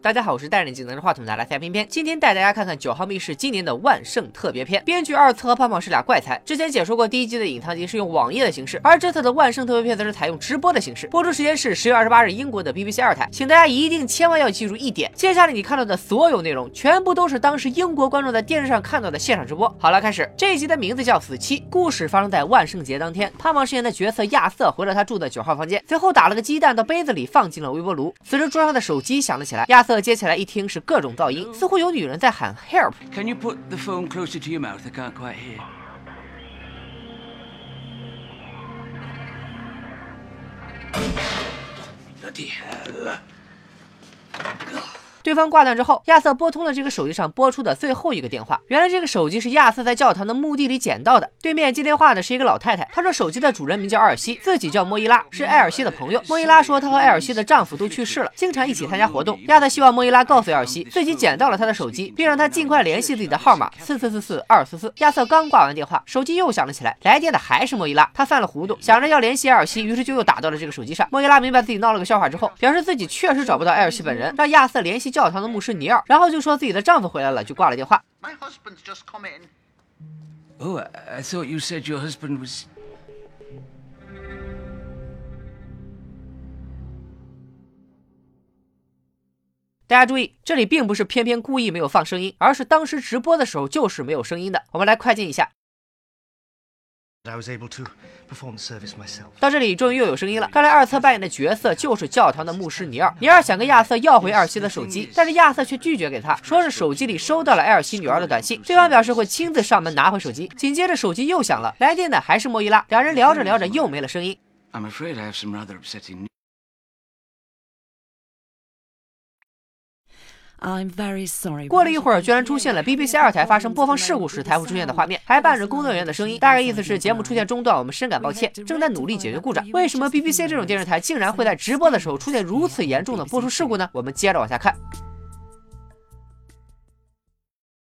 大家好，我是戴着镜拿着话筒的来赛偏偏，今天带大家看看九号密室今年的万圣特别篇。编剧二次和胖胖是俩怪才，之前解说过第一集的隐藏集是用网页的形式，而这次的万圣特别篇则是采用直播的形式。播出时间是十月二十八日，英国的 BBC 二台。请大家一定千万要记住一点，接下来你看到的所有内容，全部都是当时英国观众在电视上看到的现场直播。好了，开始这一集的名字叫死期，故事发生在万圣节当天。胖胖饰演的角色亚瑟回了他住的九号房间，随后打了个鸡蛋到杯子里，放进了微波炉。此时桌上的手机响了起来，亚瑟接起来一听。是各种噪音，似乎有女人在喊 help。Can you put the phone closer to your mouth? I can't quite hear. 对方挂断之后，亚瑟拨通了这个手机上拨出的最后一个电话。原来这个手机是亚瑟在教堂的墓地里捡到的。对面接电话的是一个老太太，她说手机的主人名叫阿尔西，自己叫莫伊拉，是艾尔西的朋友。莫伊拉说她和艾尔西的丈夫都去世了，经常一起参加活动。亚瑟希望莫伊拉告诉艾尔西自己捡到了他的手机，并让他尽快联系自己的号码四四四四二四四。亚瑟刚挂完电话，手机又响了起来，来电的还是莫伊拉。他犯了糊涂，想着要联系艾尔西，于是就又打到了这个手机上。莫伊拉明白自己闹了个笑话之后，表示自己确实找不到艾尔西本人，让亚瑟联系教堂的牧师尼尔。然后就说自己的丈夫回来了，就挂了电话。My husband's just come in. Oh, I thought you said your husband was. 大家注意，这里并不是偏偏故意没有放声音，而是当时直播的时候就是没有声音的。我们来快进一下。到这里终于又有声音了，看来二侧扮演的角色就是教堂的牧师尼尔。尼尔想跟亚瑟要回艾尔西的手机，但是亚瑟却拒绝给他，说是手机里收到了艾尔西女儿的短信，对方表示会亲自上门拿回手机。紧接着手机又响了，来电的还是莫伊拉，两人聊着聊着又没了声音。I'm very sorry。过了一会儿，居然出现了 BBC 二台发生播放事故时才会出现的画面，还伴着工作人员的声音，大概意思是节目出现中断，我们深感抱歉，正在努力解决故障。为什么 BBC 这种电视台竟然会在直播的时候出现如此严重的播出事故呢？我们接着往下看。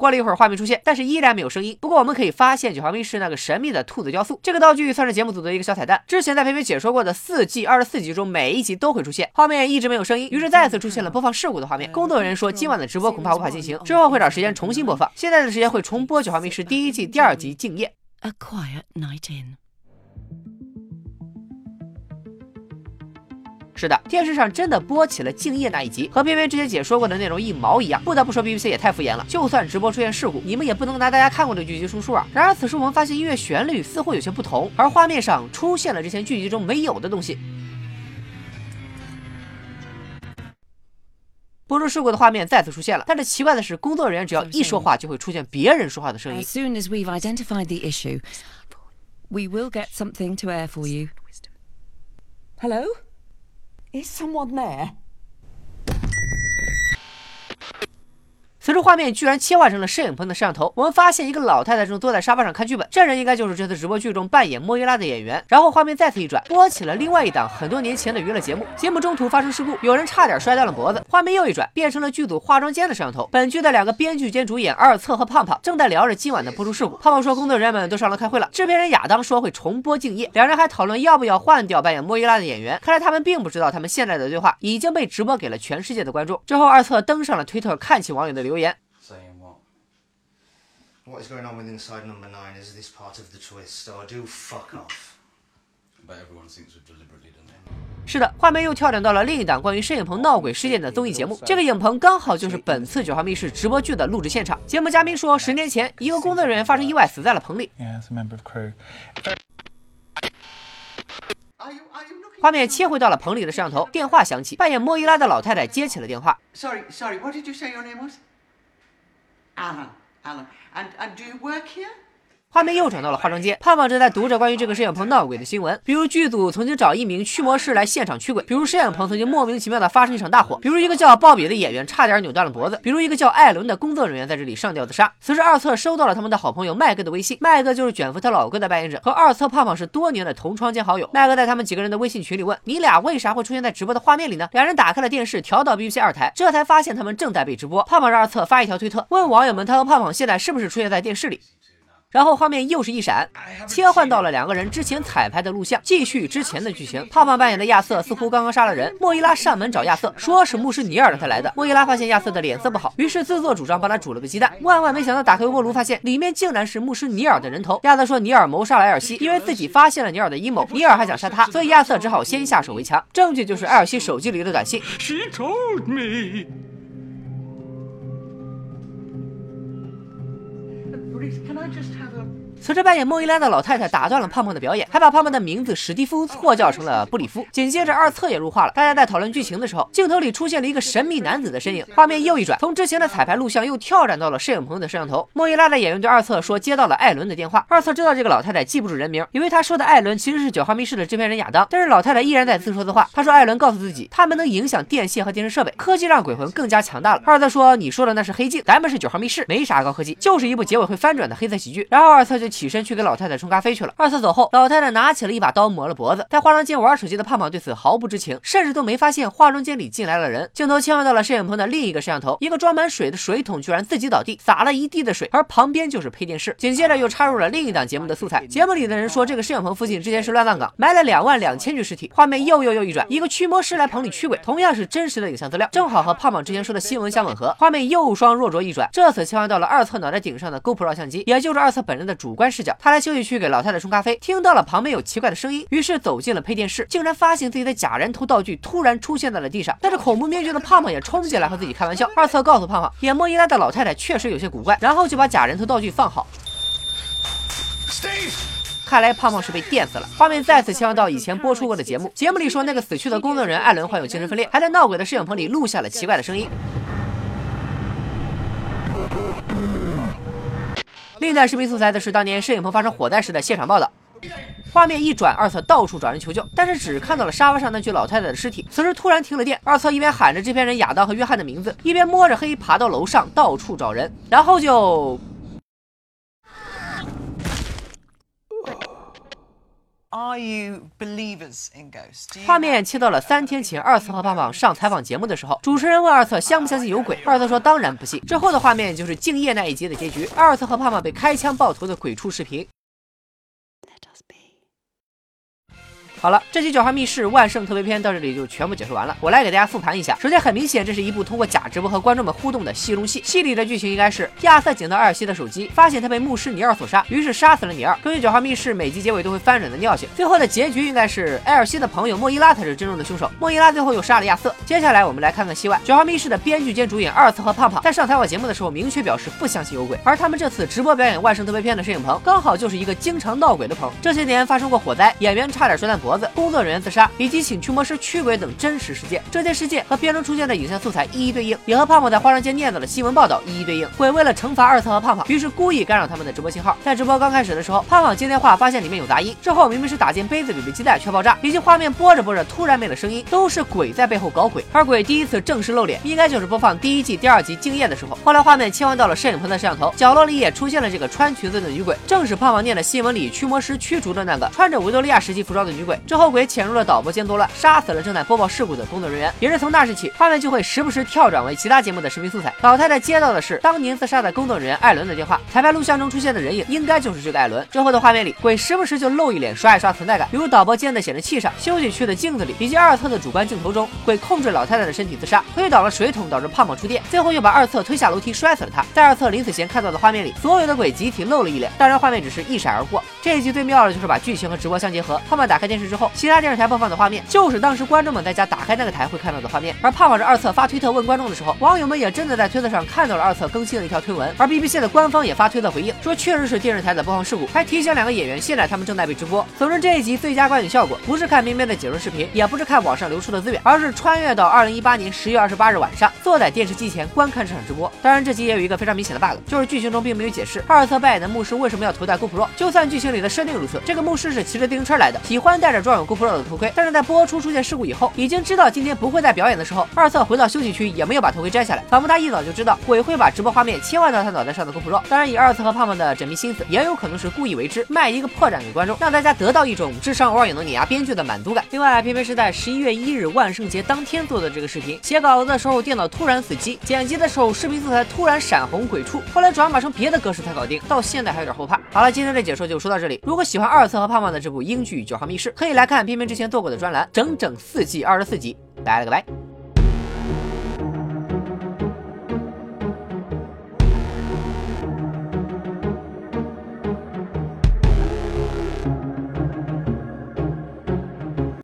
过了一会儿，画面出现，但是依然没有声音。不过我们可以发现九号密室那个神秘的兔子雕塑，这个道具算是节目组的一个小彩蛋。之前在偏偏解说过的四季二十四集中，每一集都会出现。画面一直没有声音，于是再次出现了播放事故的画面。工作人员说，今晚的直播恐怕无法进行，之后会找时间重新播放。现在的时间会重播九号密室第一季第二集《敬业》。A quiet night in。是的，电视上真的播起了《敬业》那一集，和偏偏之前解说过的内容一毛一样。不得不说，BBC 也太敷衍了。就算直播出现事故，你们也不能拿大家看过的剧集说数啊。然而此时我们发现音乐旋律似乎有些不同，而画面上出现了之前剧集中没有的东西。播出事故的画面再次出现了，但是奇怪的是，工作人员只要一说话，就会出现别人说话的声音。As soon as we've identified the issue, we will get something to air for you. Hello. Is someone there? 此时画面居然切换成了摄影棚的摄像头，我们发现一个老太太正坐在沙发上看剧本，这人应该就是这次直播剧中扮演莫伊拉的演员。然后画面再次一转，播起了另外一档很多年前的娱乐节目。节目中途发生事故，有人差点摔断了脖子。画面又一转，变成了剧组化妆间的摄像头。本剧的两个编剧兼主演二策和胖胖正在聊着今晚的播出事故。胖胖说工作人员们都上楼开会了。制片人亚当说会重播《敬业》，两人还讨论要不要换掉扮演莫伊拉的演员。看来他们并不知道他们现在的对话已经被直播给了全世界的观众。之后二策登上了推特，看起网友的留言。What is going on with inside number nine? Is this part of the twist? Or do fuck off? But everyone thinks we've deliberately done it. 是的，画面又跳转到了另一档关于摄影棚闹鬼事件的综艺节目。这个影棚刚好就是本次九号密室直播剧的录制现场。节目嘉宾说，十年前一个工作人员发生意外死在了棚里。画面切回到了棚里的摄像头，电话响起，扮演莫伊拉的老太太接起了电话。Sorry, sorry. What did you say your name was? Alan. Alan. And, and do you work here? 画面又转到了化妆间，胖胖正在读着关于这个摄影棚闹鬼的新闻，比如剧组曾经找一名驱魔师来现场驱鬼，比如摄影棚曾经莫名其妙的发生一场大火，比如一个叫鲍比的演员差点扭断了脖子，比如一个叫艾伦的工作人员在这里上吊自杀。此时二侧收到了他们的好朋友麦哥的微信，麦哥就是卷福他老哥的扮演者，和二侧胖胖是多年的同窗兼好友。麦哥在他们几个人的微信群里问：“你俩为啥会出现在直播的画面里呢？”两人打开了电视，调到 BBC 二台，这才发现他们正在被直播。胖胖让二侧发一条推特，问网友们他和胖胖现在是不是出现在电视里。然后画面又是一闪，切换到了两个人之前彩排的录像，继续之前的剧情。胖胖扮演的亚瑟似乎刚刚杀了人，莫伊拉上门找亚瑟，说是牧师尼尔让他来的。莫伊拉发现亚瑟的脸色不好，于是自作主张帮他煮了个鸡蛋。万万没想到，打开微波炉发现里面竟然是牧师尼尔的人头。亚瑟说尼尔谋杀了艾尔西，因为自己发现了尼尔的阴谋，尼尔还想杀他，所以亚瑟只好先下手为强。证据就是艾尔西手机里的短信。She told me. Bruce, can I just have a. 此时扮演莫伊拉的老太太打断了胖胖的表演，还把胖胖的名字史蒂夫错叫成了布里夫。紧接着二侧也入画了，大家在讨论剧情的时候，镜头里出现了一个神秘男子的身影，画面又一转，从之前的彩排录像又跳转到了摄影棚的摄像头。莫伊拉的演员对二侧说接到了艾伦的电话，二侧知道这个老太太记不住人名，以为他说的艾伦其实是九号密室的制片人亚当，但是老太太依然在自说自话。他说艾伦告诉自己，他们能影响电线和电视设备，科技让鬼魂更加强大了。二册说你说的那是黑镜，咱们是九号密室，没啥高科技，就是一部结尾会翻转的黑色喜剧。然后二册就起身去给老太太冲咖啡去了。二册走后，老太太拿起了一把刀抹了脖子。在化妆间玩手机的胖胖对此毫不知情，甚至都没发现化妆间里进来了人。镜头切换到了摄影棚的另一个摄像头，一个装满水的水桶居然自己倒地，洒了一地的水，而旁边就是配电室。紧接着又插入了另一档节目的素材。节目里的人说，这个摄影棚附近之前是乱葬岗，埋了两万两千具尸体。画面又又又一转，一个驱魔师来棚里驱鬼，同样是真实的影像资料，正好和胖胖之前说的新闻相吻合。画面又双若浊一转，这次切换到了二侧脑袋顶上的 GoPro 相机，也就是二侧本人的主观视角。他来休息区给老太太冲咖啡，听到了旁边有奇怪的声音，于是走进了配电室，竟然发现自己的假人头道具突然出现在了地上。戴着恐怖面具的胖胖也冲进来和自己开玩笑。二侧告诉胖胖，演莫伊拉的老太太确实有些古怪，然后就把假人头道具放好。Steve! 看来胖胖是被电死了。画面再次切换到以前播出过的节目，节目里说那个死去的工作人员艾伦患有精神分裂，还在闹鬼的摄影棚里录下了奇怪的声音。另一段视频素材则是当年摄影棚发生火灾时的现场报道。画面一转，二侧到处找人求救，但是只看到了沙发上那具老太太的尸体。此时突然停了电，二侧一边喊着制片人亚当和约翰的名字，一边摸着黑爬到楼上到处找人，然后就 Are you believers in ghosts? Do you 画面切到了三天前，二次和胖胖上采访节目的时候，主持人问二次相不相信有鬼，二次说当然不信。之后的画面就是敬业那一集的结局，二次和胖胖被开枪爆头的鬼畜视频。好了，这期《九号密室万圣特别篇》到这里就全部解说完了。我来给大家复盘一下。首先，很明显，这是一部通过假直播和观众们互动的戏中戏。戏里的剧情应该是亚瑟捡到艾尔西的手机，发现他被牧师尼尔所杀，于是杀死了尼尔。根据《九号密室》每集结尾都会翻转的尿性，最后的结局应该是艾尔西的朋友莫伊拉才是真正的凶手。莫伊拉最后又杀了亚瑟。接下来我们来看看戏外，《九号密室》的编剧兼主演二次和胖胖在上采访节目的时候明确表示不相信有鬼，而他们这次直播表演万圣特别篇的摄影棚刚好就是一个经常闹鬼的棚。这些年发生过火灾，演员差点摔断脖脖子，工作人员自杀，以及请驱魔师驱鬼等真实事件。这些事件和片中出现的影像素材一一对应，也和胖胖在化妆间念叨的新闻报道一一对应。鬼为了惩罚二次和胖胖，于是故意干扰他们的直播信号。在直播刚开始的时候，胖胖接电话发现里面有杂音，之后明明是打进杯子里的鸡蛋却爆炸，以及画面播着播着突然没了声音，都是鬼在背后搞鬼。而鬼第一次正式露脸，应该就是播放第一季第二集敬业的时候。后来画面切换到了摄影棚的摄像头，角落里也出现了这个穿裙子的女鬼，正是胖胖念的新闻里驱魔师驱逐的那个穿着维多利亚时期服装的女鬼。之后鬼潜入了导播间作乱，杀死了正在播报事故的工作人员。也是从那时起，画面就会时不时跳转为其他节目的视频素材。老太太接到的是当年自杀的工作人员艾伦的电话，彩排录像中出现的人影应该就是这个艾伦。之后的画面里，鬼时不时就露一脸刷一刷存在感，比如导播间的显示器上、休息区的镜子里，以及二侧的主观镜头中，鬼控制老太太的身体自杀，推倒了水桶，导致胖胖触电，最后又把二侧推下楼梯摔死了他。在二侧临死前看到的画面里，所有的鬼集体露了一脸，当然画面只是一闪而过。这一集最妙的就是把剧情和直播相结合。胖胖打开电视之后，其他电视台播放的画面就是当时观众们在家打开那个台会看到的画面。而胖胖这二侧发推特问观众的时候，网友们也真的在推特上看到了二侧更新了一条推文。而 BBC 的官方也发推特回应，说确实是电视台的播放事故，还提醒两个演员现在他们正在被直播。总之这一集最佳观影效果不是看边边的解说视频，也不是看网上流出的资源，而是穿越到二零一八年十月二十八日晚上，坐在电视机前观看这场直播。当然这集也有一个非常明显的 bug，就是剧情中并没有解释二侧扮演的牧师为什么要头戴 GoPro。就算剧情里的设定如此，这个牧师是骑着自行车来的，喜欢带着装有 GoPro 的头盔。但是在播出出现事故以后，已经知道今天不会再表演的时候，二策回到休息区也没有把头盔摘下来，仿佛他一早就知道鬼会把直播画面切换到他脑袋上的 GoPro。当然，以二策和胖胖的缜密心思，也有可能是故意为之，卖一个破绽给观众，让大家得到一种智商偶尔也能碾压编剧的满足感。另外，偏偏是在十一月一日万圣节当天做的这个视频，写稿子的时候电脑突然死机，剪辑的时候视频素材突然闪红鬼畜，后来转码成别的格式才搞定，到现在还有点后怕。好了，今天的解说就说到这里。如果喜欢二策和胖胖的这部英剧《九号密室》，可以来看冰冰之前做过的专栏，整整四季二十四集。拜了个拜。